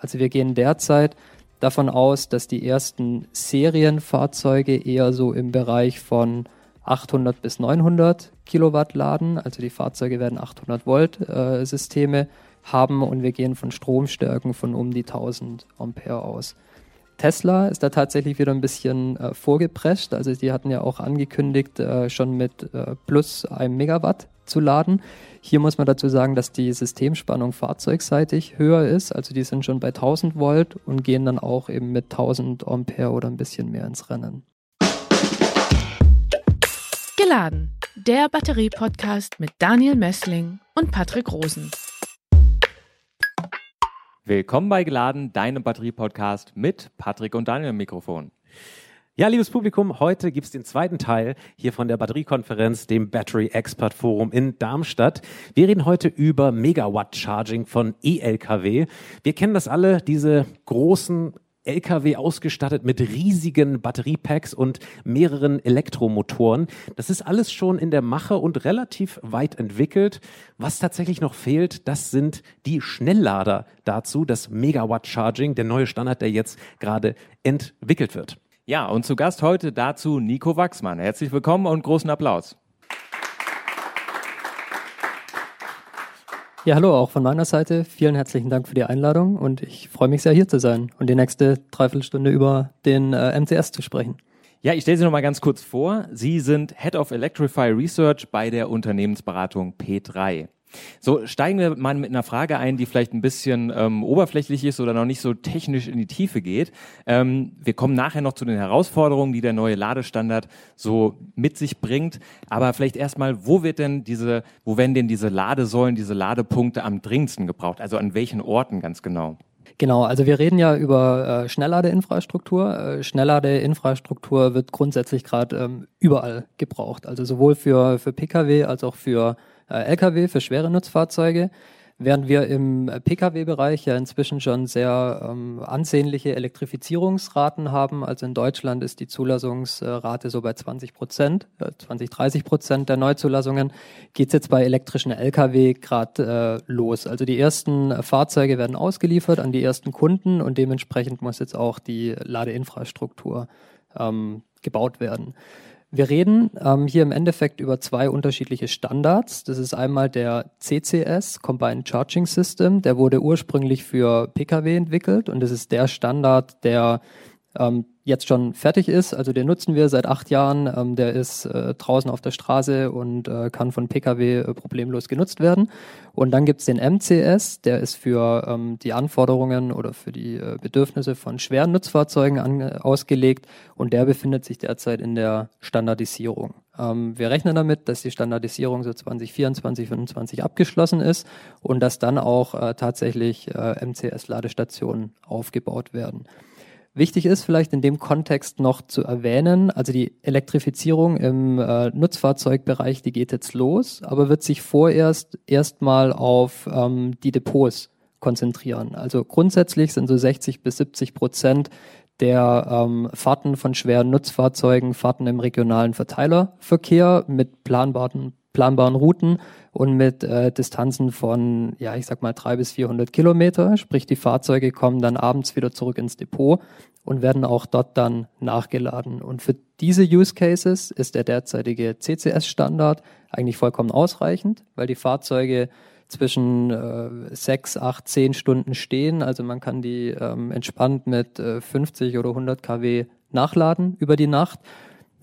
Also wir gehen derzeit davon aus, dass die ersten Serienfahrzeuge eher so im Bereich von 800 bis 900 Kilowatt laden. Also die Fahrzeuge werden 800 Volt äh, Systeme haben und wir gehen von Stromstärken von um die 1000 Ampere aus. Tesla ist da tatsächlich wieder ein bisschen äh, vorgeprescht. Also die hatten ja auch angekündigt, äh, schon mit äh, plus einem Megawatt zu laden. Hier muss man dazu sagen, dass die Systemspannung fahrzeugseitig höher ist. Also die sind schon bei 1000 Volt und gehen dann auch eben mit 1000 Ampere oder ein bisschen mehr ins Rennen. Geladen, der Batterie-Podcast mit Daniel Messling und Patrick Rosen. Willkommen bei Geladen, deinem Batterie-Podcast mit Patrick und Daniel im Mikrofon. Ja, liebes Publikum, heute gibt's den zweiten Teil hier von der Batteriekonferenz, dem Battery Expert Forum in Darmstadt. Wir reden heute über Megawatt Charging von E-Lkw. Wir kennen das alle, diese großen LKW ausgestattet mit riesigen Batteriepacks und mehreren Elektromotoren. Das ist alles schon in der Mache und relativ weit entwickelt. Was tatsächlich noch fehlt, das sind die Schnelllader dazu, das Megawatt Charging, der neue Standard, der jetzt gerade entwickelt wird. Ja, und zu Gast heute dazu Nico Wachsmann. Herzlich willkommen und großen Applaus. Ja, hallo auch von meiner Seite. Vielen herzlichen Dank für die Einladung und ich freue mich sehr hier zu sein und die nächste Dreiviertelstunde über den äh, MCS zu sprechen. Ja, ich stelle Sie noch mal ganz kurz vor. Sie sind Head of Electrify Research bei der Unternehmensberatung P3. So, steigen wir mal mit einer Frage ein, die vielleicht ein bisschen ähm, oberflächlich ist oder noch nicht so technisch in die Tiefe geht. Ähm, wir kommen nachher noch zu den Herausforderungen, die der neue Ladestandard so mit sich bringt. Aber vielleicht erstmal, wo wird denn diese, wo werden denn diese Ladesäulen, diese Ladepunkte am dringendsten gebraucht? Also an welchen Orten ganz genau? Genau, also wir reden ja über äh, Schnellladeinfrastruktur. Äh, Schnellladeinfrastruktur wird grundsätzlich gerade ähm, überall gebraucht. Also sowohl für, für Pkw als auch für Lkw, für schwere Nutzfahrzeuge, während wir im Pkw-Bereich ja inzwischen schon sehr ähm, ansehnliche Elektrifizierungsraten haben. Also in Deutschland ist die Zulassungsrate so bei 20 Prozent, äh, 20, 30 Prozent der Neuzulassungen. Geht es jetzt bei elektrischen Lkw gerade äh, los. Also die ersten Fahrzeuge werden ausgeliefert an die ersten Kunden und dementsprechend muss jetzt auch die Ladeinfrastruktur ähm, gebaut werden. Wir reden ähm, hier im Endeffekt über zwei unterschiedliche Standards. Das ist einmal der CCS, Combined Charging System. Der wurde ursprünglich für Pkw entwickelt und das ist der Standard, der ähm, jetzt schon fertig ist. Also den nutzen wir seit acht Jahren. Ähm, der ist äh, draußen auf der Straße und äh, kann von Pkw äh, problemlos genutzt werden. Und dann gibt's den MCS, der ist für ähm, die Anforderungen oder für die äh, Bedürfnisse von schweren Nutzfahrzeugen an, ausgelegt und der befindet sich derzeit in der Standardisierung. Ähm, wir rechnen damit, dass die Standardisierung so 2024, 2025 abgeschlossen ist und dass dann auch äh, tatsächlich äh, MCS-Ladestationen aufgebaut werden. Wichtig ist vielleicht in dem Kontext noch zu erwähnen, also die Elektrifizierung im äh, Nutzfahrzeugbereich, die geht jetzt los, aber wird sich vorerst erstmal auf ähm, die Depots konzentrieren. Also grundsätzlich sind so 60 bis 70 Prozent der ähm, Fahrten von schweren Nutzfahrzeugen Fahrten im regionalen Verteilerverkehr mit planbaren, planbaren Routen und mit äh, Distanzen von, ja, ich sag mal, drei bis 400 Kilometer. Sprich, die Fahrzeuge kommen dann abends wieder zurück ins Depot und werden auch dort dann nachgeladen. Und für diese Use Cases ist der derzeitige CCS-Standard eigentlich vollkommen ausreichend, weil die Fahrzeuge zwischen äh, sechs, acht, zehn Stunden stehen. Also man kann die ähm, entspannt mit äh, 50 oder 100 kW nachladen über die Nacht.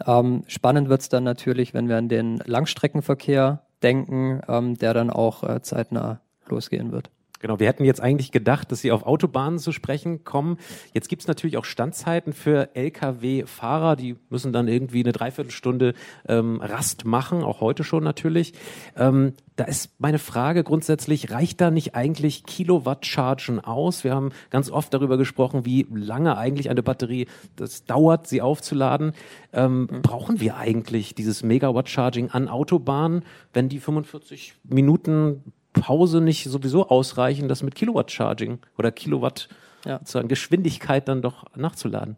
Ähm, spannend wird's dann natürlich, wenn wir an den Langstreckenverkehr denken, ähm, der dann auch äh, zeitnah losgehen wird. Genau, wir hätten jetzt eigentlich gedacht, dass Sie auf Autobahnen zu sprechen kommen. Jetzt gibt es natürlich auch Standzeiten für Lkw-Fahrer, die müssen dann irgendwie eine Dreiviertelstunde ähm, Rast machen, auch heute schon natürlich. Ähm, da ist meine Frage grundsätzlich, reicht da nicht eigentlich Kilowatt-Chargen aus? Wir haben ganz oft darüber gesprochen, wie lange eigentlich eine Batterie das dauert, sie aufzuladen. Ähm, mhm. Brauchen wir eigentlich dieses Megawatt-Charging an Autobahnen, wenn die 45 Minuten Pause nicht sowieso ausreichen, das mit Kilowatt Charging oder Kilowatt ja. sozusagen Geschwindigkeit dann doch nachzuladen?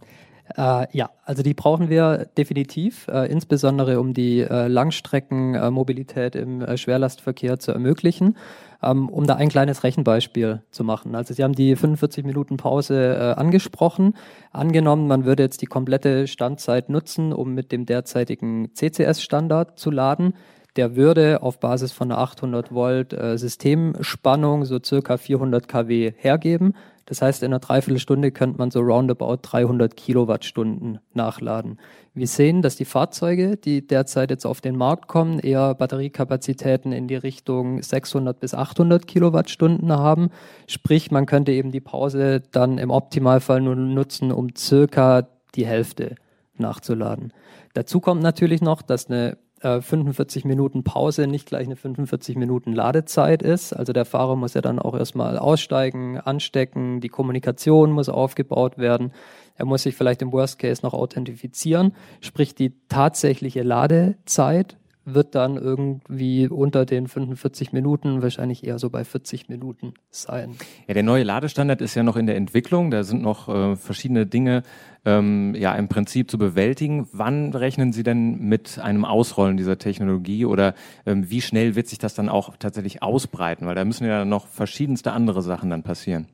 Äh, ja, also die brauchen wir definitiv, äh, insbesondere um die äh, Langstreckenmobilität im äh, Schwerlastverkehr zu ermöglichen. Ähm, um da ein kleines Rechenbeispiel zu machen. Also Sie haben die 45 Minuten Pause äh, angesprochen. Angenommen, man würde jetzt die komplette Standzeit nutzen, um mit dem derzeitigen CCS-Standard zu laden. Der würde auf Basis von einer 800 Volt äh, Systemspannung so circa 400 kW hergeben. Das heißt, in einer Dreiviertelstunde könnte man so roundabout 300 Kilowattstunden nachladen. Wir sehen, dass die Fahrzeuge, die derzeit jetzt auf den Markt kommen, eher Batteriekapazitäten in die Richtung 600 bis 800 Kilowattstunden haben. Sprich, man könnte eben die Pause dann im Optimalfall nur nutzen, um circa die Hälfte nachzuladen. Dazu kommt natürlich noch, dass eine 45 äh, Minuten Pause nicht gleich eine 45 Minuten Ladezeit ist. Also der Fahrer muss ja dann auch erstmal aussteigen, anstecken, die Kommunikation muss aufgebaut werden. Er muss sich vielleicht im Worst Case noch authentifizieren, sprich die tatsächliche Ladezeit wird dann irgendwie unter den 45 Minuten, wahrscheinlich eher so bei 40 Minuten sein. Ja, der neue Ladestandard ist ja noch in der Entwicklung. Da sind noch äh, verschiedene Dinge ähm, ja im Prinzip zu bewältigen. Wann rechnen Sie denn mit einem Ausrollen dieser Technologie oder ähm, wie schnell wird sich das dann auch tatsächlich ausbreiten? Weil da müssen ja noch verschiedenste andere Sachen dann passieren.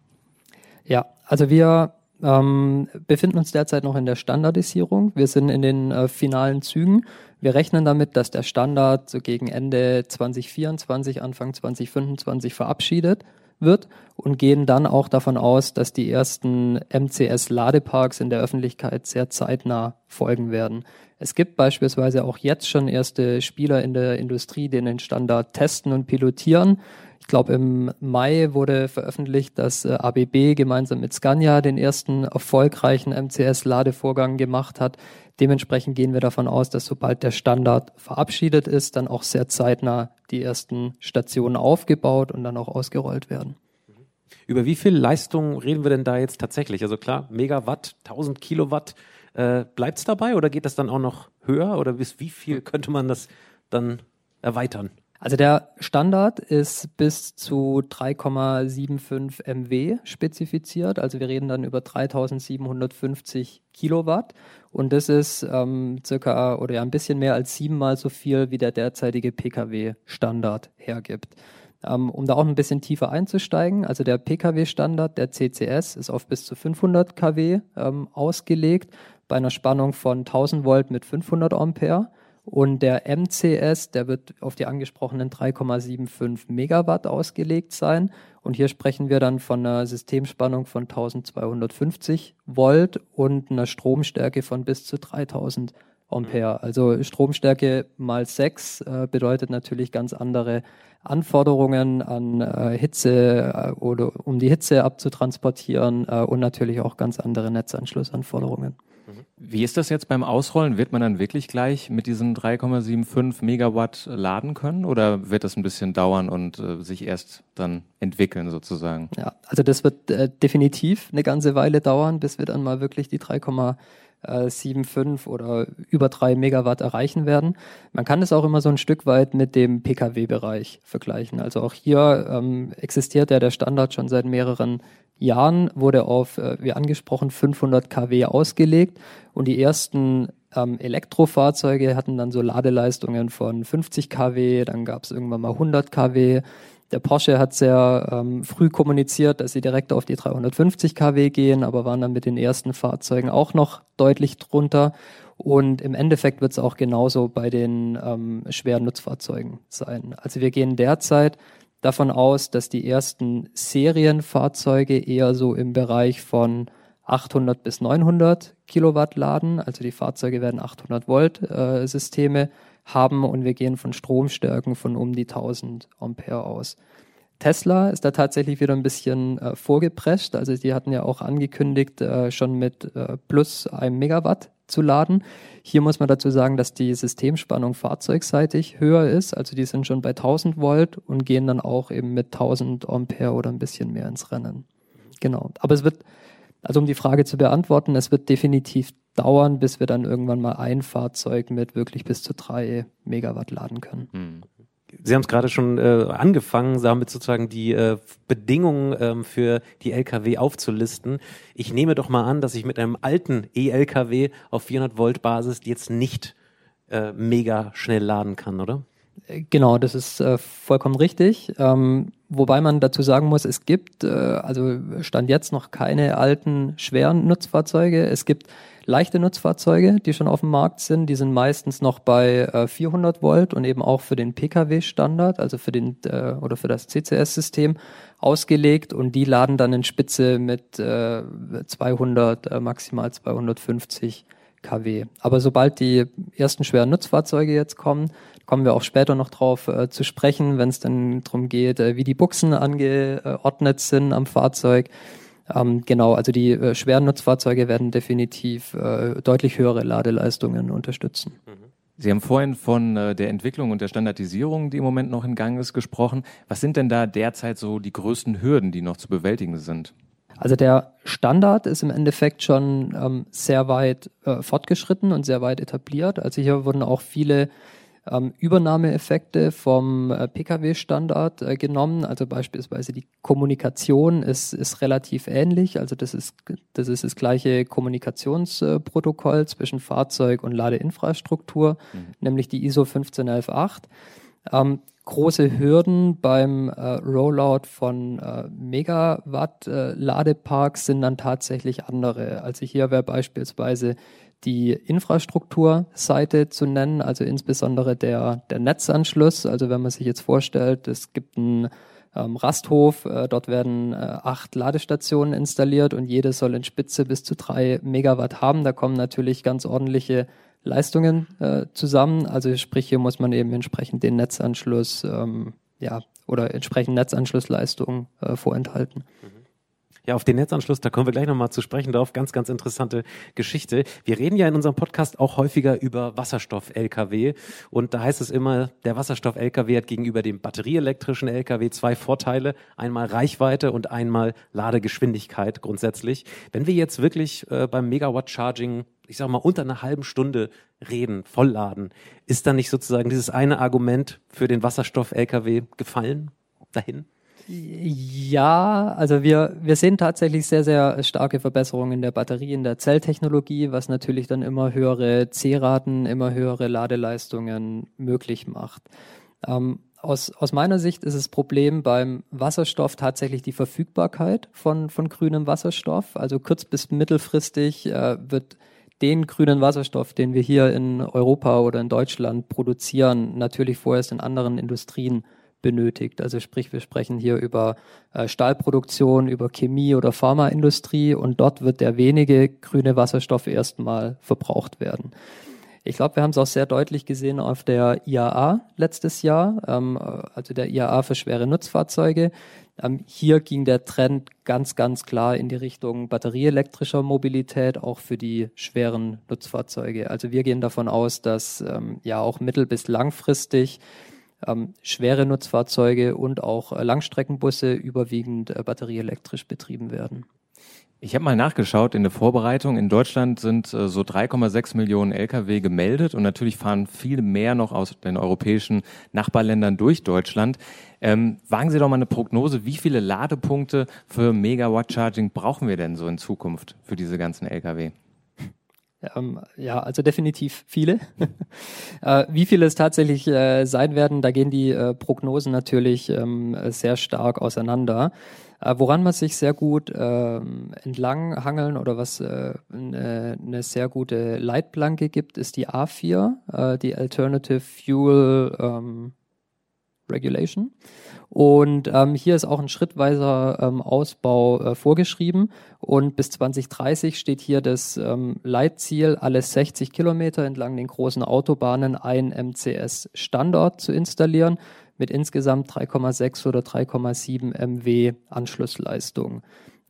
Ja, also wir ähm, befinden uns derzeit noch in der Standardisierung. Wir sind in den äh, finalen Zügen. Wir rechnen damit, dass der Standard so gegen Ende 2024, Anfang 2025 verabschiedet wird und gehen dann auch davon aus, dass die ersten MCS-Ladeparks in der Öffentlichkeit sehr zeitnah folgen werden. Es gibt beispielsweise auch jetzt schon erste Spieler in der Industrie, die den Standard testen und pilotieren. Ich glaube, im Mai wurde veröffentlicht, dass äh, ABB gemeinsam mit Scania den ersten erfolgreichen MCS-Ladevorgang gemacht hat. Dementsprechend gehen wir davon aus, dass sobald der Standard verabschiedet ist, dann auch sehr zeitnah die ersten Stationen aufgebaut und dann auch ausgerollt werden. Über wie viel Leistung reden wir denn da jetzt tatsächlich? Also klar, Megawatt, 1000 Kilowatt. Äh, Bleibt es dabei oder geht das dann auch noch höher? Oder bis wie viel könnte man das dann erweitern? Also der Standard ist bis zu 3,75 MW spezifiziert. Also wir reden dann über 3750 Kilowatt. Und das ist ähm, circa oder ja ein bisschen mehr als siebenmal so viel, wie der derzeitige Pkw-Standard hergibt. Ähm, um da auch ein bisschen tiefer einzusteigen, also der Pkw-Standard, der CCS, ist auf bis zu 500 kW ähm, ausgelegt, bei einer Spannung von 1000 Volt mit 500 Ampere. Und der MCS, der wird auf die angesprochenen 3,75 Megawatt ausgelegt sein. Und hier sprechen wir dann von einer Systemspannung von 1250 Volt und einer Stromstärke von bis zu 3000 Ampere. Also Stromstärke mal 6 äh, bedeutet natürlich ganz andere Anforderungen an äh, Hitze äh, oder um die Hitze abzutransportieren äh, und natürlich auch ganz andere Netzanschlussanforderungen. Wie ist das jetzt beim Ausrollen? Wird man dann wirklich gleich mit diesen 3,75 Megawatt laden können oder wird das ein bisschen dauern und äh, sich erst dann entwickeln sozusagen? Ja, also das wird äh, definitiv eine ganze Weile dauern, bis wir dann mal wirklich die 3,75 7,5 oder über 3 Megawatt erreichen werden. Man kann es auch immer so ein Stück weit mit dem Pkw-Bereich vergleichen. Also auch hier ähm, existiert ja der Standard schon seit mehreren Jahren, wurde auf, äh, wie angesprochen, 500 kW ausgelegt und die ersten ähm, Elektrofahrzeuge hatten dann so Ladeleistungen von 50 kW, dann gab es irgendwann mal 100 kW, der Porsche hat sehr ähm, früh kommuniziert, dass sie direkt auf die 350 kW gehen, aber waren dann mit den ersten Fahrzeugen auch noch deutlich drunter. Und im Endeffekt wird es auch genauso bei den ähm, schweren Nutzfahrzeugen sein. Also wir gehen derzeit davon aus, dass die ersten Serienfahrzeuge eher so im Bereich von 800 bis 900 Kilowatt laden. Also die Fahrzeuge werden 800 Volt äh, Systeme haben und wir gehen von Stromstärken von um die 1000 Ampere aus. Tesla ist da tatsächlich wieder ein bisschen äh, vorgeprescht. Also die hatten ja auch angekündigt, äh, schon mit äh, plus einem Megawatt zu laden. Hier muss man dazu sagen, dass die Systemspannung fahrzeugseitig höher ist. Also die sind schon bei 1000 Volt und gehen dann auch eben mit 1000 Ampere oder ein bisschen mehr ins Rennen. Genau. Aber es wird, also um die Frage zu beantworten, es wird definitiv dauern, bis wir dann irgendwann mal ein Fahrzeug mit wirklich bis zu drei Megawatt laden können. Hm. Sie haben es gerade schon äh, angefangen, damit sozusagen die äh, Bedingungen ähm, für die LKW aufzulisten. Ich nehme doch mal an, dass ich mit einem alten E-LKW auf 400 Volt Basis jetzt nicht äh, mega schnell laden kann, oder? Genau, das ist äh, vollkommen richtig. Ähm, wobei man dazu sagen muss, es gibt, äh, also stand jetzt noch keine alten schweren Nutzfahrzeuge. Es gibt leichte Nutzfahrzeuge, die schon auf dem Markt sind. Die sind meistens noch bei äh, 400 Volt und eben auch für den Pkw-Standard, also für den äh, oder für das CCS-System ausgelegt und die laden dann in Spitze mit äh, 200, äh, maximal 250 kW. Aber sobald die ersten schweren Nutzfahrzeuge jetzt kommen, kommen wir auch später noch drauf äh, zu sprechen, wenn es dann darum geht, äh, wie die Buchsen angeordnet sind am Fahrzeug. Ähm, genau, also die äh, schweren Nutzfahrzeuge werden definitiv äh, deutlich höhere Ladeleistungen unterstützen. Mhm. Sie haben vorhin von äh, der Entwicklung und der Standardisierung, die im Moment noch in Gang ist, gesprochen. Was sind denn da derzeit so die größten Hürden, die noch zu bewältigen sind? Also der Standard ist im Endeffekt schon ähm, sehr weit äh, fortgeschritten und sehr weit etabliert. Also hier wurden auch viele ähm, Übernahmeeffekte vom äh, Pkw-Standard äh, genommen. Also beispielsweise die Kommunikation ist, ist relativ ähnlich. Also das ist, das ist das gleiche Kommunikationsprotokoll zwischen Fahrzeug und Ladeinfrastruktur, mhm. nämlich die ISO 15118. Ähm, große Hürden beim äh, Rollout von äh, Megawatt-Ladeparks äh, sind dann tatsächlich andere. Also hier wäre beispielsweise die Infrastrukturseite zu nennen, also insbesondere der, der Netzanschluss. Also wenn man sich jetzt vorstellt, es gibt einen ähm, Rasthof, äh, dort werden äh, acht Ladestationen installiert und jede soll in Spitze bis zu drei Megawatt haben. Da kommen natürlich ganz ordentliche Leistungen äh, zusammen. Also sprich, hier muss man eben entsprechend den Netzanschluss ähm, ja, oder entsprechend Netzanschlussleistungen äh, vorenthalten. Mhm. Ja, auf den Netzanschluss, da kommen wir gleich nochmal zu sprechen drauf. Ganz, ganz interessante Geschichte. Wir reden ja in unserem Podcast auch häufiger über Wasserstoff-Lkw. Und da heißt es immer, der Wasserstoff-Lkw hat gegenüber dem batterieelektrischen Lkw zwei Vorteile. Einmal Reichweite und einmal Ladegeschwindigkeit grundsätzlich. Wenn wir jetzt wirklich äh, beim Megawatt-Charging ich sag mal, unter einer halben Stunde reden, vollladen, ist dann nicht sozusagen dieses eine Argument für den Wasserstoff-Lkw gefallen dahin? Ja, also wir, wir sehen tatsächlich sehr, sehr starke Verbesserungen in der Batterie, in der Zelltechnologie, was natürlich dann immer höhere C-Raten, immer höhere Ladeleistungen möglich macht. Ähm, aus, aus meiner Sicht ist das Problem beim Wasserstoff tatsächlich die Verfügbarkeit von, von grünem Wasserstoff. Also kurz- bis mittelfristig äh, wird den grünen Wasserstoff, den wir hier in Europa oder in Deutschland produzieren, natürlich vorerst in anderen Industrien benötigt. Also sprich, wir sprechen hier über äh, Stahlproduktion, über Chemie oder Pharmaindustrie und dort wird der wenige grüne Wasserstoff erstmal verbraucht werden. Ich glaube, wir haben es auch sehr deutlich gesehen auf der IAA letztes Jahr, ähm, also der IAA für schwere Nutzfahrzeuge. Ähm, hier ging der Trend ganz, ganz klar in die Richtung batterieelektrischer Mobilität, auch für die schweren Nutzfahrzeuge. Also wir gehen davon aus, dass ähm, ja auch mittel- bis langfristig ähm, schwere Nutzfahrzeuge und auch äh, Langstreckenbusse überwiegend äh, batterieelektrisch betrieben werden. Ich habe mal nachgeschaut in der Vorbereitung. In Deutschland sind äh, so 3,6 Millionen Lkw gemeldet und natürlich fahren viel mehr noch aus den europäischen Nachbarländern durch Deutschland. Ähm, wagen Sie doch mal eine Prognose, wie viele Ladepunkte für Megawatt Charging brauchen wir denn so in Zukunft für diese ganzen Lkw? Ähm, ja, also definitiv viele. äh, wie viele es tatsächlich äh, sein werden, da gehen die äh, Prognosen natürlich ähm, sehr stark auseinander. Äh, woran man sich sehr gut ähm, entlang hangeln oder was eine äh, ne sehr gute Leitplanke gibt, ist die A4, äh, die Alternative Fuel ähm, Regulation. Und ähm, hier ist auch ein schrittweiser ähm, Ausbau äh, vorgeschrieben. Und bis 2030 steht hier das ähm, Leitziel, alle 60 Kilometer entlang den großen Autobahnen ein MCS-Standort zu installieren mit insgesamt 3,6 oder 3,7 MW Anschlussleistung.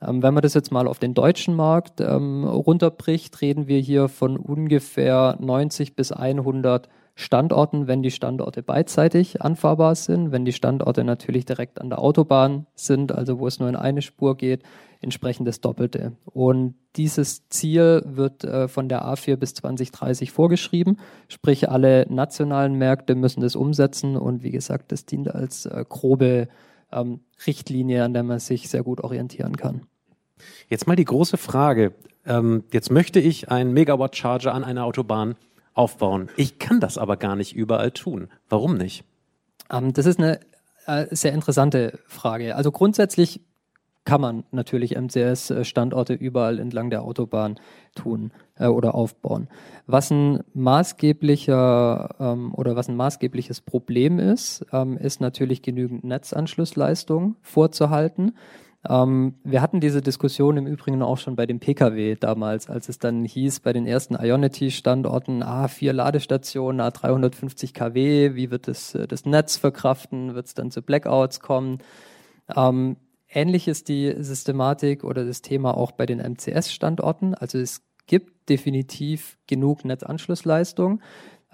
Ähm, wenn man das jetzt mal auf den deutschen Markt ähm, runterbricht, reden wir hier von ungefähr 90 bis 100 Standorten, wenn die Standorte beidseitig anfahrbar sind, wenn die Standorte natürlich direkt an der Autobahn sind, also wo es nur in eine Spur geht, entsprechend das Doppelte. Und dieses Ziel wird äh, von der A4 bis 2030 vorgeschrieben, sprich alle nationalen Märkte müssen das umsetzen und wie gesagt, das dient als äh, grobe ähm, Richtlinie, an der man sich sehr gut orientieren kann. Jetzt mal die große Frage. Ähm, jetzt möchte ich einen Megawatt-Charger an einer Autobahn aufbauen. Ich kann das aber gar nicht überall tun. Warum nicht? Ähm, das ist eine äh, sehr interessante Frage. Also grundsätzlich kann man natürlich MCS-Standorte überall entlang der Autobahn tun äh, oder aufbauen. Was ein maßgeblicher ähm, oder was ein maßgebliches Problem ist, ähm, ist natürlich genügend Netzanschlussleistung vorzuhalten. Ähm, wir hatten diese Diskussion im Übrigen auch schon bei dem Pkw damals, als es dann hieß, bei den ersten Ionity-Standorten, ah, vier Ladestationen, ah, 350 kW, wie wird das, äh, das Netz verkraften, wird es dann zu Blackouts kommen? Ähm, ähnlich ist die Systematik oder das Thema auch bei den MCS-Standorten. Also es gibt definitiv genug Netzanschlussleistung.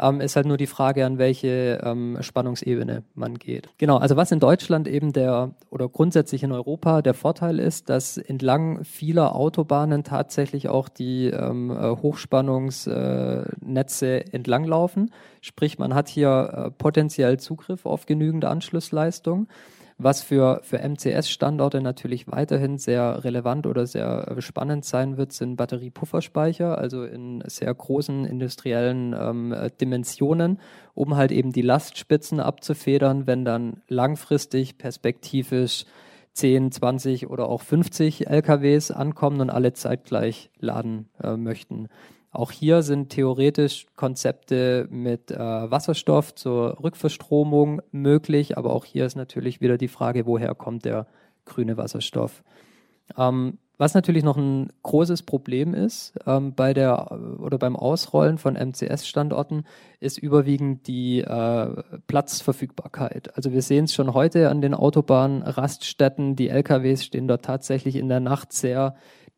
Ähm, ist halt nur die Frage, an welche ähm, Spannungsebene man geht. Genau, also was in Deutschland eben der oder grundsätzlich in Europa der Vorteil ist, dass entlang vieler Autobahnen tatsächlich auch die ähm, äh, Hochspannungsnetze äh, entlanglaufen. Sprich, man hat hier äh, potenziell Zugriff auf genügende Anschlussleistung was für, für MCS-Standorte natürlich weiterhin sehr relevant oder sehr spannend sein wird, sind Batteriepufferspeicher, also in sehr großen industriellen ähm, Dimensionen, um halt eben die Lastspitzen abzufedern, wenn dann langfristig perspektivisch 10, 20 oder auch 50 LKWs ankommen und alle zeitgleich laden äh, möchten. Auch hier sind theoretisch Konzepte mit äh, Wasserstoff zur Rückverstromung möglich, aber auch hier ist natürlich wieder die Frage, woher kommt der grüne Wasserstoff. Ähm, was natürlich noch ein großes Problem ist ähm, bei der oder beim Ausrollen von MCS-Standorten, ist überwiegend die äh, Platzverfügbarkeit. Also wir sehen es schon heute an den Autobahnraststätten. Die LKWs stehen dort tatsächlich in der Nacht sehr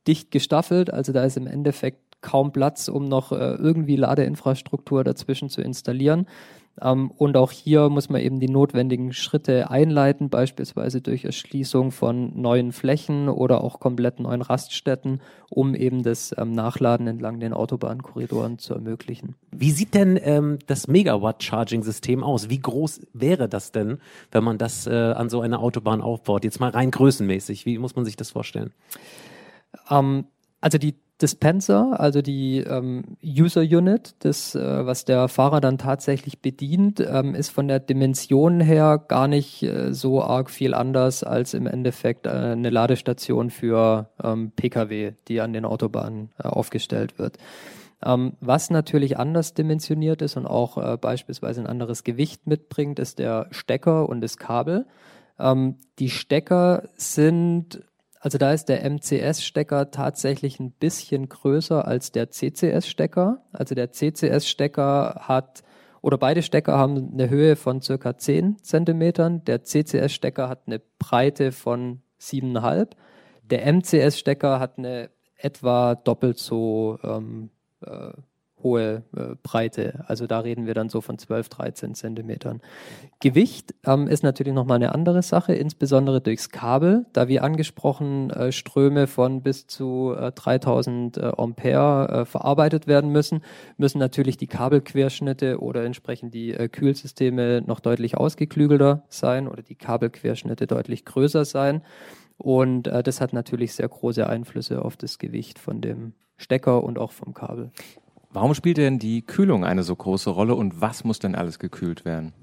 dicht gestaffelt. Also da ist im Endeffekt kaum Platz, um noch äh, irgendwie Ladeinfrastruktur dazwischen zu installieren. Ähm, und auch hier muss man eben die notwendigen Schritte einleiten, beispielsweise durch Erschließung von neuen Flächen oder auch komplett neuen Raststätten, um eben das ähm, Nachladen entlang den Autobahnkorridoren zu ermöglichen. Wie sieht denn ähm, das Megawatt-Charging-System aus? Wie groß wäre das denn, wenn man das äh, an so einer Autobahn aufbaut? Jetzt mal rein größenmäßig. Wie muss man sich das vorstellen? Ähm, also die Dispenser, also die ähm, User Unit, das, äh, was der Fahrer dann tatsächlich bedient, ähm, ist von der Dimension her gar nicht äh, so arg viel anders als im Endeffekt äh, eine Ladestation für ähm, Pkw, die an den Autobahnen äh, aufgestellt wird. Ähm, was natürlich anders dimensioniert ist und auch äh, beispielsweise ein anderes Gewicht mitbringt, ist der Stecker und das Kabel. Ähm, die Stecker sind also da ist der MCS-Stecker tatsächlich ein bisschen größer als der CCS-Stecker. Also der CCS-Stecker hat oder beide Stecker haben eine Höhe von circa 10 Zentimetern. Der CCS-Stecker hat eine Breite von 7,5. Der MCS-Stecker hat eine etwa doppelt so ähm, äh, hohe äh, Breite. Also da reden wir dann so von 12, 13 Zentimetern. Gewicht ähm, ist natürlich nochmal eine andere Sache, insbesondere durchs Kabel, da wie angesprochen äh, Ströme von bis zu äh, 3000 äh, Ampere äh, verarbeitet werden müssen, müssen natürlich die Kabelquerschnitte oder entsprechend die äh, Kühlsysteme noch deutlich ausgeklügelter sein oder die Kabelquerschnitte deutlich größer sein. Und das hat natürlich sehr große Einflüsse auf das Gewicht von dem Stecker und auch vom Kabel. Warum spielt denn die Kühlung eine so große Rolle und was muss denn alles gekühlt werden?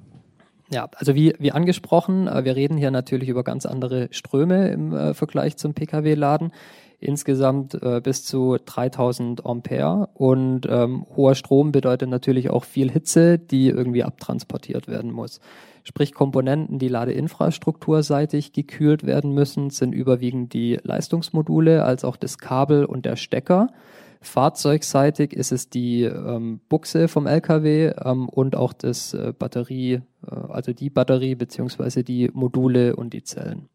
Ja, also wie, wie angesprochen, äh, wir reden hier natürlich über ganz andere Ströme im äh, Vergleich zum Pkw-Laden. Insgesamt äh, bis zu 3000 Ampere und ähm, hoher Strom bedeutet natürlich auch viel Hitze, die irgendwie abtransportiert werden muss. Sprich Komponenten, die ladeinfrastrukturseitig gekühlt werden müssen, sind überwiegend die Leistungsmodule als auch das Kabel und der Stecker. Fahrzeugseitig ist es die ähm, Buchse vom LKW ähm, und auch das äh, Batterie, äh, also die Batterie beziehungsweise die Module und die Zellen.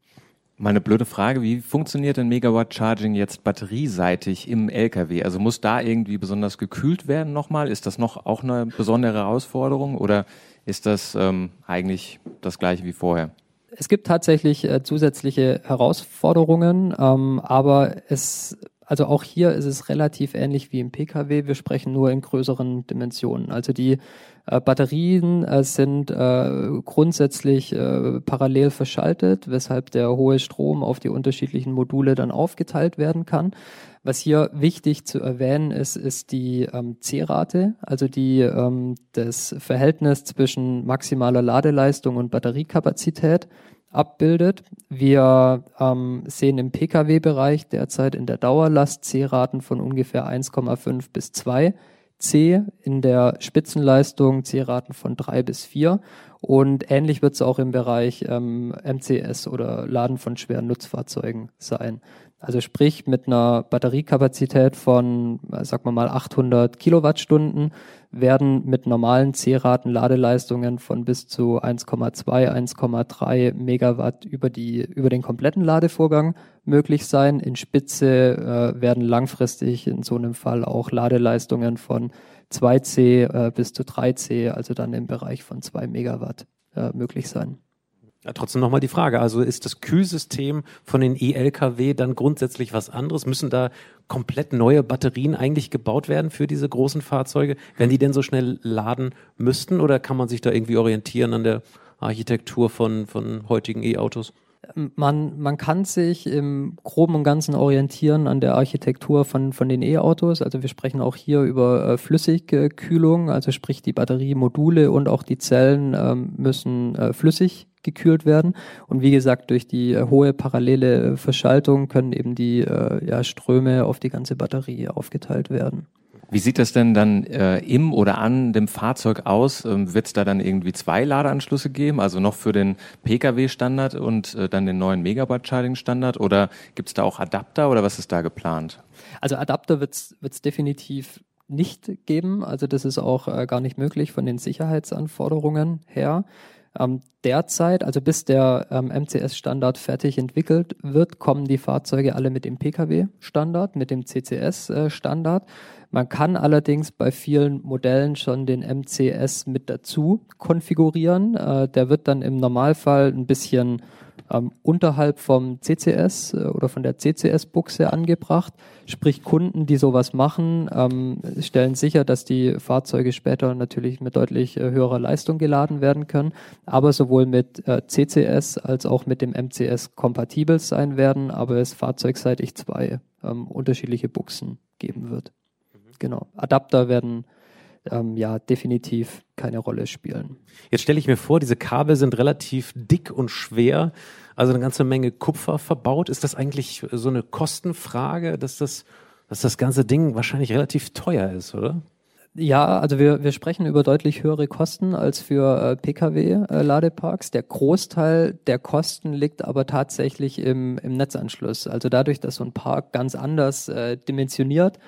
Mal eine blöde Frage, wie funktioniert denn Megawatt Charging jetzt batterieseitig im LKW? Also muss da irgendwie besonders gekühlt werden nochmal? Ist das noch auch eine besondere Herausforderung oder ist das ähm, eigentlich das gleiche wie vorher? Es gibt tatsächlich äh, zusätzliche Herausforderungen, ähm, aber es also auch hier ist es relativ ähnlich wie im Pkw. Wir sprechen nur in größeren Dimensionen. Also die äh, Batterien äh, sind äh, grundsätzlich äh, parallel verschaltet, weshalb der hohe Strom auf die unterschiedlichen Module dann aufgeteilt werden kann. Was hier wichtig zu erwähnen ist, ist die ähm, C-Rate, also die ähm, das Verhältnis zwischen maximaler Ladeleistung und Batteriekapazität abbildet. Wir ähm, sehen im Pkw-Bereich derzeit in der Dauerlast C-Raten von ungefähr 1,5 bis 2 C, in der Spitzenleistung C-Raten von 3 bis 4 und ähnlich wird es auch im Bereich ähm, MCS oder Laden von schweren Nutzfahrzeugen sein. Also sprich mit einer Batteriekapazität von, sagen wir mal, 800 Kilowattstunden werden mit normalen C-Raten Ladeleistungen von bis zu 1,2, 1,3 Megawatt über die, über den kompletten Ladevorgang möglich sein. In Spitze äh, werden langfristig in so einem Fall auch Ladeleistungen von 2C äh, bis zu 3C, also dann im Bereich von 2 Megawatt äh, möglich sein. Ja, trotzdem nochmal die Frage. Also ist das Kühlsystem von den E-Lkw dann grundsätzlich was anderes? Müssen da komplett neue Batterien eigentlich gebaut werden für diese großen Fahrzeuge, wenn die denn so schnell laden müssten? Oder kann man sich da irgendwie orientieren an der Architektur von, von heutigen E-Autos? Man, man kann sich im Groben und Ganzen orientieren an der Architektur von, von den E-Autos. Also wir sprechen auch hier über äh, Flüssigkühlung, also sprich die Batteriemodule und auch die Zellen ähm, müssen äh, flüssig gekühlt werden. Und wie gesagt, durch die äh, hohe parallele äh, Verschaltung können eben die äh, ja, Ströme auf die ganze Batterie aufgeteilt werden. Wie sieht das denn dann äh, im oder an dem Fahrzeug aus? Ähm, Wird es da dann irgendwie zwei Ladeanschlüsse geben, also noch für den Pkw-Standard und äh, dann den neuen Megawatt-Charging-Standard? Oder gibt es da auch Adapter oder was ist da geplant? Also Adapter wird es definitiv nicht geben. Also das ist auch äh, gar nicht möglich von den Sicherheitsanforderungen her. Ähm, derzeit, also bis der ähm, MCS-Standard fertig entwickelt wird, kommen die Fahrzeuge alle mit dem Pkw-Standard, mit dem CCS-Standard. Man kann allerdings bei vielen Modellen schon den MCS mit dazu konfigurieren. Äh, der wird dann im Normalfall ein bisschen ähm, unterhalb vom CCS äh, oder von der CCS-Buchse angebracht. Sprich, Kunden, die sowas machen, ähm, stellen sicher, dass die Fahrzeuge später natürlich mit deutlich äh, höherer Leistung geladen werden können, aber sowohl mit äh, CCS als auch mit dem MCS kompatibel sein werden, aber es fahrzeugseitig zwei ähm, unterschiedliche Buchsen geben wird. Genau. Adapter werden ähm, ja definitiv keine Rolle spielen. Jetzt stelle ich mir vor, diese Kabel sind relativ dick und schwer, also eine ganze Menge Kupfer verbaut. Ist das eigentlich so eine Kostenfrage, dass das, dass das ganze Ding wahrscheinlich relativ teuer ist, oder? Ja, also wir, wir sprechen über deutlich höhere Kosten als für äh, Pkw-Ladeparks. Äh, der Großteil der Kosten liegt aber tatsächlich im, im Netzanschluss. Also dadurch, dass so ein Park ganz anders äh, dimensioniert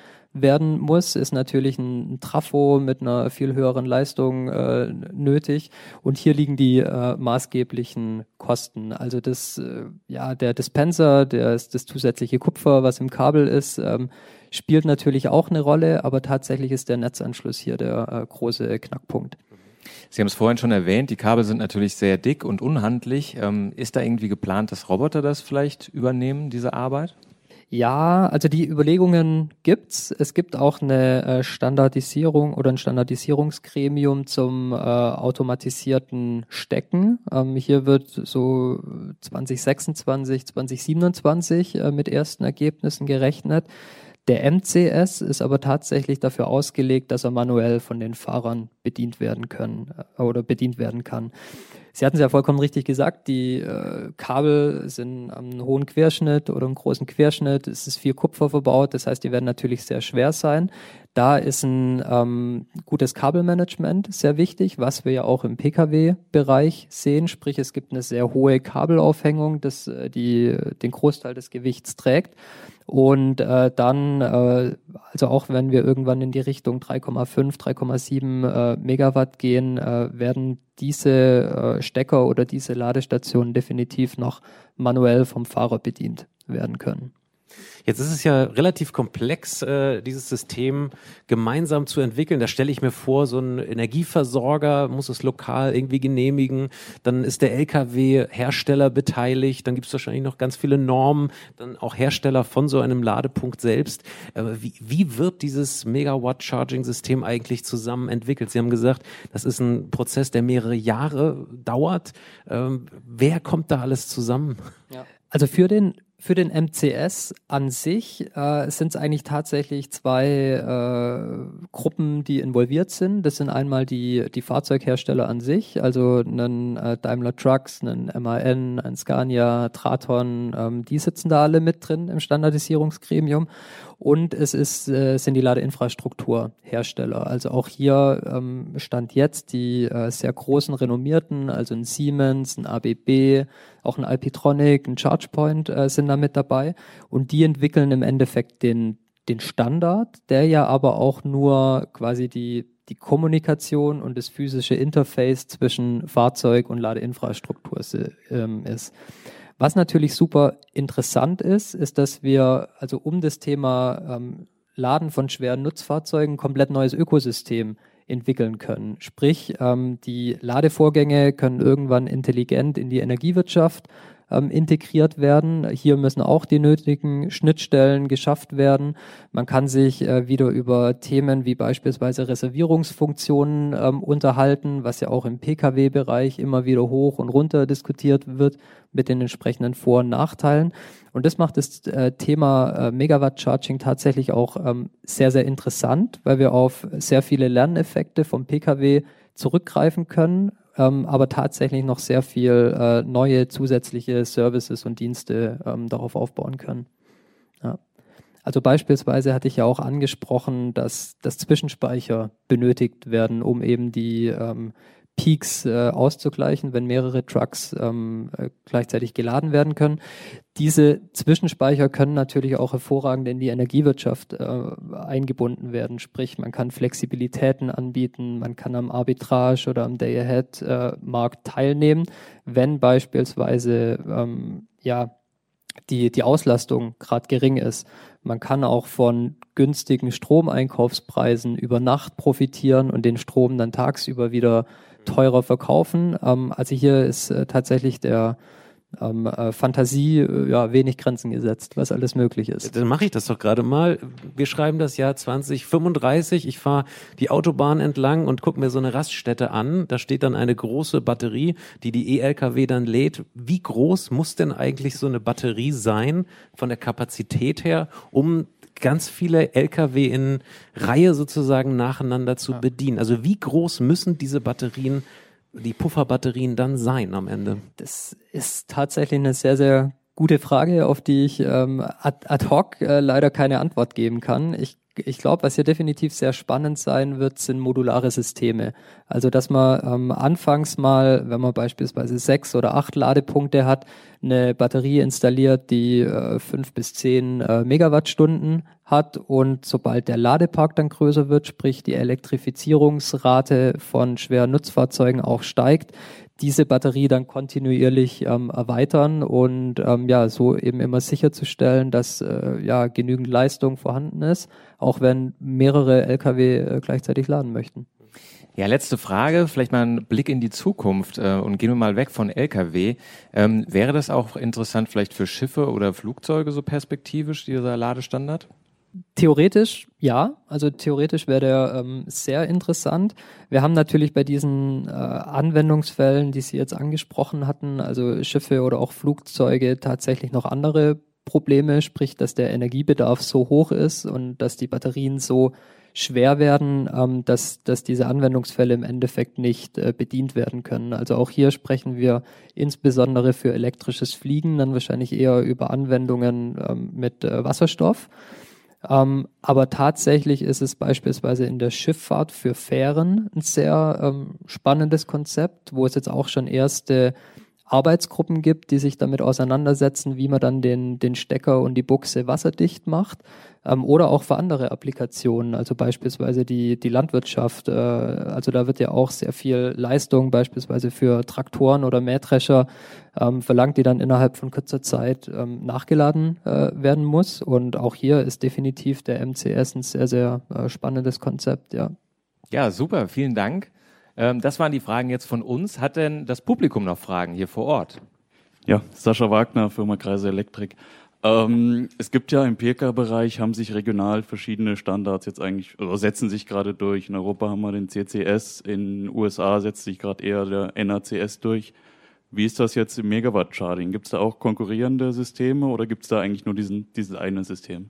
werden muss, ist natürlich ein, Trafo mit einer viel höheren Leistung äh, nötig. Und hier liegen die äh, maßgeblichen Kosten. Also das, äh, ja, der Dispenser, der, das zusätzliche Kupfer, was im Kabel ist, ähm, spielt natürlich auch eine Rolle, aber tatsächlich ist der Netzanschluss hier der äh, große Knackpunkt. Sie haben es vorhin schon erwähnt, die Kabel sind natürlich sehr dick und unhandlich. Ähm, ist da irgendwie geplant, dass Roboter das vielleicht übernehmen, diese Arbeit? Ja, also die Überlegungen gibt's. Es gibt auch eine äh, Standardisierung oder ein Standardisierungsgremium zum äh, automatisierten Stecken. Ähm, hier wird so 2026, 2027 äh, mit ersten Ergebnissen gerechnet. Der MCS ist aber tatsächlich dafür ausgelegt, dass er manuell von den Fahrern bedient werden können äh, oder bedient werden kann. Sie hatten es ja vollkommen richtig gesagt, die äh, Kabel sind am hohen Querschnitt oder im großen Querschnitt. Es ist viel Kupfer verbaut, das heißt, die werden natürlich sehr schwer sein. Da ist ein ähm, gutes Kabelmanagement sehr wichtig, was wir ja auch im Pkw-Bereich sehen. Sprich, es gibt eine sehr hohe Kabelaufhängung, das äh, die den Großteil des Gewichts trägt. Und äh, dann äh, also auch wenn wir irgendwann in die Richtung 3,5, 3,7 äh, Megawatt gehen, äh, werden diese äh, Stecker oder diese Ladestationen definitiv noch manuell vom Fahrer bedient werden können. Jetzt ist es ja relativ komplex, äh, dieses System gemeinsam zu entwickeln. Da stelle ich mir vor, so ein Energieversorger muss es lokal irgendwie genehmigen. Dann ist der Lkw-Hersteller beteiligt. Dann gibt es wahrscheinlich noch ganz viele Normen. Dann auch Hersteller von so einem Ladepunkt selbst. Aber wie, wie wird dieses Megawatt-Charging-System eigentlich zusammen entwickelt? Sie haben gesagt, das ist ein Prozess, der mehrere Jahre dauert. Ähm, wer kommt da alles zusammen? Ja. Also für den für den MCS an sich äh, sind es eigentlich tatsächlich zwei äh, Gruppen, die involviert sind. Das sind einmal die, die Fahrzeughersteller an sich, also einen äh, Daimler Trucks, einen MAN, ein Scania, Traton, ähm, die sitzen da alle mit drin im Standardisierungsgremium. Und es ist, äh, sind die Ladeinfrastrukturhersteller. Also auch hier ähm, stand jetzt die äh, sehr großen renommierten, also ein Siemens, ein ABB, auch ein Alpitronic, ein ChargePoint äh, sind da mit dabei. Und die entwickeln im Endeffekt den, den Standard, der ja aber auch nur quasi die die Kommunikation und das physische Interface zwischen Fahrzeug und Ladeinfrastruktur ähm, ist. Was natürlich super interessant ist, ist, dass wir also um das Thema ähm, Laden von schweren Nutzfahrzeugen komplett neues Ökosystem entwickeln können. Sprich, ähm, die Ladevorgänge können irgendwann intelligent in die Energiewirtschaft ähm, integriert werden. Hier müssen auch die nötigen Schnittstellen geschafft werden. Man kann sich äh, wieder über Themen wie beispielsweise Reservierungsfunktionen ähm, unterhalten, was ja auch im Pkw-Bereich immer wieder hoch und runter diskutiert wird mit den entsprechenden Vor- und Nachteilen. Und das macht das äh, Thema äh, Megawatt-Charging tatsächlich auch ähm, sehr, sehr interessant, weil wir auf sehr viele Lerneffekte vom Pkw zurückgreifen können, ähm, aber tatsächlich noch sehr viel äh, neue zusätzliche Services und Dienste ähm, darauf aufbauen können. Ja. Also beispielsweise hatte ich ja auch angesprochen, dass, dass Zwischenspeicher benötigt werden, um eben die ähm, Peaks äh, auszugleichen, wenn mehrere Trucks ähm, äh, gleichzeitig geladen werden können. Diese Zwischenspeicher können natürlich auch hervorragend in die Energiewirtschaft äh, eingebunden werden. Sprich, man kann Flexibilitäten anbieten, man kann am Arbitrage oder am Day-Ahead-Markt äh, teilnehmen, wenn beispielsweise ähm, ja die, die Auslastung gerade gering ist. Man kann auch von günstigen Stromeinkaufspreisen über Nacht profitieren und den Strom dann tagsüber wieder teurer verkaufen. Ähm, also hier ist äh, tatsächlich der ähm, äh, Fantasie äh, ja wenig Grenzen gesetzt, was alles möglich ist. Dann mache ich das doch gerade mal. Wir schreiben das Jahr 2035. Ich fahre die Autobahn entlang und gucke mir so eine Raststätte an. Da steht dann eine große Batterie, die die E-LKW dann lädt. Wie groß muss denn eigentlich so eine Batterie sein von der Kapazität her, um ganz viele Lkw in Reihe sozusagen nacheinander zu bedienen. Also wie groß müssen diese Batterien, die Pufferbatterien dann sein am Ende? Das ist tatsächlich eine sehr, sehr gute Frage, auf die ich ähm, ad, ad hoc äh, leider keine Antwort geben kann. Ich ich glaube, was hier definitiv sehr spannend sein wird, sind modulare Systeme. Also, dass man ähm, anfangs mal, wenn man beispielsweise sechs oder acht Ladepunkte hat, eine Batterie installiert, die äh, fünf bis zehn äh, Megawattstunden hat und sobald der Ladepark dann größer wird, sprich die Elektrifizierungsrate von schweren Nutzfahrzeugen auch steigt, diese Batterie dann kontinuierlich ähm, erweitern und ähm, ja, so eben immer sicherzustellen, dass äh, ja genügend Leistung vorhanden ist, auch wenn mehrere Lkw äh, gleichzeitig laden möchten. Ja, letzte Frage, vielleicht mal ein Blick in die Zukunft äh, und gehen wir mal weg von Lkw. Ähm, wäre das auch interessant vielleicht für Schiffe oder Flugzeuge so perspektivisch, dieser Ladestandard? Theoretisch ja, also theoretisch wäre der ähm, sehr interessant. Wir haben natürlich bei diesen äh, Anwendungsfällen, die Sie jetzt angesprochen hatten, also Schiffe oder auch Flugzeuge, tatsächlich noch andere Probleme, sprich, dass der Energiebedarf so hoch ist und dass die Batterien so schwer werden, ähm, dass, dass diese Anwendungsfälle im Endeffekt nicht äh, bedient werden können. Also auch hier sprechen wir insbesondere für elektrisches Fliegen dann wahrscheinlich eher über Anwendungen ähm, mit äh, Wasserstoff. Ähm, aber tatsächlich ist es beispielsweise in der Schifffahrt für Fähren ein sehr ähm, spannendes Konzept, wo es jetzt auch schon erste Arbeitsgruppen gibt, die sich damit auseinandersetzen, wie man dann den, den Stecker und die Buchse wasserdicht macht ähm, oder auch für andere Applikationen, also beispielsweise die, die Landwirtschaft. Äh, also da wird ja auch sehr viel Leistung beispielsweise für Traktoren oder Mähdrescher ähm, verlangt, die dann innerhalb von kurzer Zeit ähm, nachgeladen äh, werden muss. Und auch hier ist definitiv der MCS ein sehr, sehr äh, spannendes Konzept, ja. Ja, super, vielen Dank. Ähm, das waren die Fragen jetzt von uns. Hat denn das Publikum noch Fragen hier vor Ort? Ja, Sascha Wagner, Firma Kreise Elektrik. Ähm, es gibt ja im PK-Bereich, haben sich regional verschiedene Standards jetzt eigentlich, oder setzen sich gerade durch. In Europa haben wir den CCS, in USA setzt sich gerade eher der NACS durch. Wie ist das jetzt im Megawatt-Charting? Gibt es da auch konkurrierende Systeme oder gibt es da eigentlich nur diesen, dieses eine System?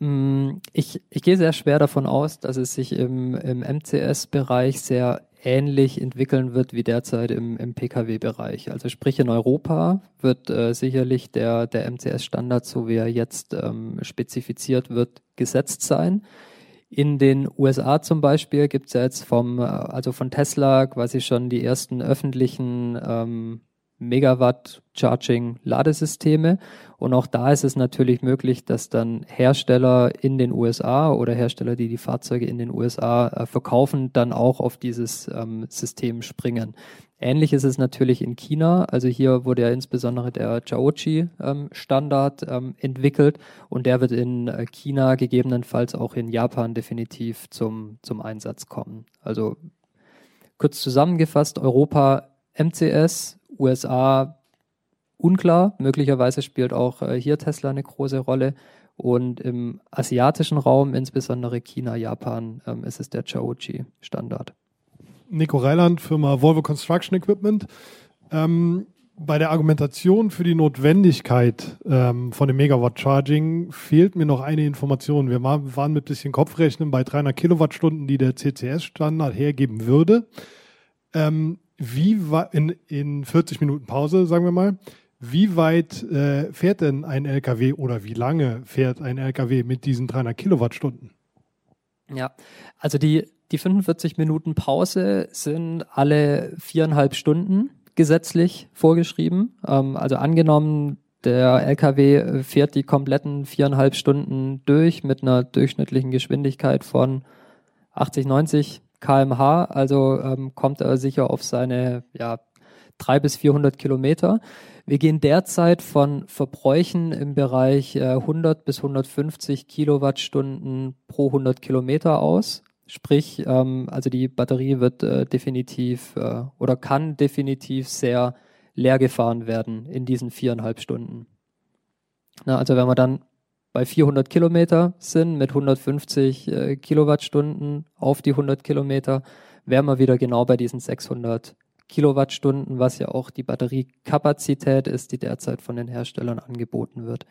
Mm, ich, ich gehe sehr schwer davon aus, dass es sich im, im MCS-Bereich sehr ähnlich entwickeln wird wie derzeit im, im Pkw-Bereich. Also sprich in Europa wird äh, sicherlich der, der MCS-Standard, so wie er jetzt ähm, spezifiziert wird, gesetzt sein. In den USA zum Beispiel gibt es ja jetzt vom, äh, also von Tesla quasi schon die ersten öffentlichen ähm, Megawatt Charging Ladesysteme. Und auch da ist es natürlich möglich, dass dann Hersteller in den USA oder Hersteller, die die Fahrzeuge in den USA äh, verkaufen, dann auch auf dieses ähm, System springen. Ähnlich ist es natürlich in China. Also hier wurde ja insbesondere der Chaochi-Standard ähm, ähm, entwickelt und der wird in äh, China gegebenenfalls auch in Japan definitiv zum, zum Einsatz kommen. Also kurz zusammengefasst, Europa MCS, USA unklar. Möglicherweise spielt auch äh, hier Tesla eine große Rolle. Und im asiatischen Raum, insbesondere China, Japan, ähm, ist es der Chaochi-Standard. Nico Reiland, Firma Volvo Construction Equipment. Ähm, bei der Argumentation für die Notwendigkeit ähm, von dem Megawatt Charging fehlt mir noch eine Information. Wir waren mit bisschen Kopfrechnen bei 300 Kilowattstunden, die der CCS-Standard hergeben würde. Ähm, wie in, in 40 Minuten Pause, sagen wir mal, wie weit äh, fährt denn ein LKW oder wie lange fährt ein LKW mit diesen 300 Kilowattstunden? Ja, also die, die 45 Minuten Pause sind alle viereinhalb Stunden gesetzlich vorgeschrieben. Ähm, also angenommen, der LKW fährt die kompletten viereinhalb Stunden durch mit einer durchschnittlichen Geschwindigkeit von 80, 90 kmh, also ähm, kommt er sicher auf seine ja, 300 bis 400 Kilometer. Wir gehen derzeit von Verbräuchen im Bereich äh, 100 bis 150 Kilowattstunden pro 100 Kilometer aus. Sprich, ähm, also die Batterie wird äh, definitiv äh, oder kann definitiv sehr leer gefahren werden in diesen viereinhalb Stunden. Na, also wenn wir dann bei 400 Kilometer sind mit 150 äh, Kilowattstunden auf die 100 Kilometer, wären wir wieder genau bei diesen 600 Kilowattstunden, was ja auch die Batteriekapazität ist, die derzeit von den Herstellern angeboten wird.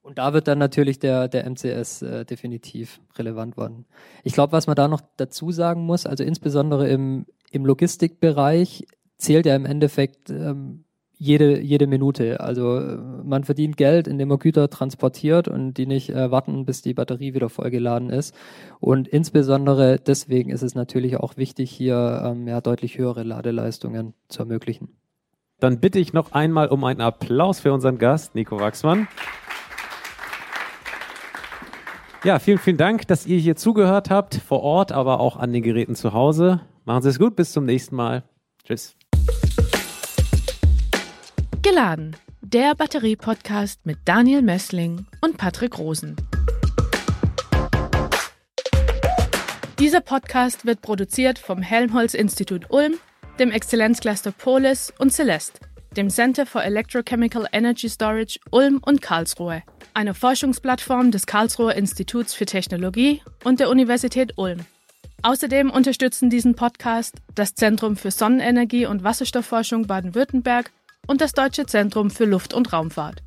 Und da wird dann natürlich der, der MCS äh, definitiv relevant werden. Ich glaube, was man da noch dazu sagen muss, also insbesondere im, im Logistikbereich zählt ja im Endeffekt ähm, jede, jede Minute. Also äh, man verdient Geld, indem man Güter transportiert und die nicht äh, warten, bis die Batterie wieder vollgeladen ist. Und insbesondere deswegen ist es natürlich auch wichtig, hier ähm, ja, deutlich höhere Ladeleistungen zu ermöglichen. Dann bitte ich noch einmal um einen Applaus für unseren Gast, Nico Wachsmann. Ja, vielen, vielen Dank, dass ihr hier zugehört habt, vor Ort, aber auch an den Geräten zu Hause. Machen Sie es gut, bis zum nächsten Mal. Tschüss. Geladen, der Batterie-Podcast mit Daniel Messling und Patrick Rosen. Dieser Podcast wird produziert vom Helmholtz-Institut Ulm, dem Exzellenzcluster Polis und Celeste, dem Center for Electrochemical Energy Storage Ulm und Karlsruhe, einer Forschungsplattform des Karlsruher Instituts für Technologie und der Universität Ulm. Außerdem unterstützen diesen Podcast das Zentrum für Sonnenenergie und Wasserstoffforschung Baden-Württemberg und das Deutsche Zentrum für Luft- und Raumfahrt.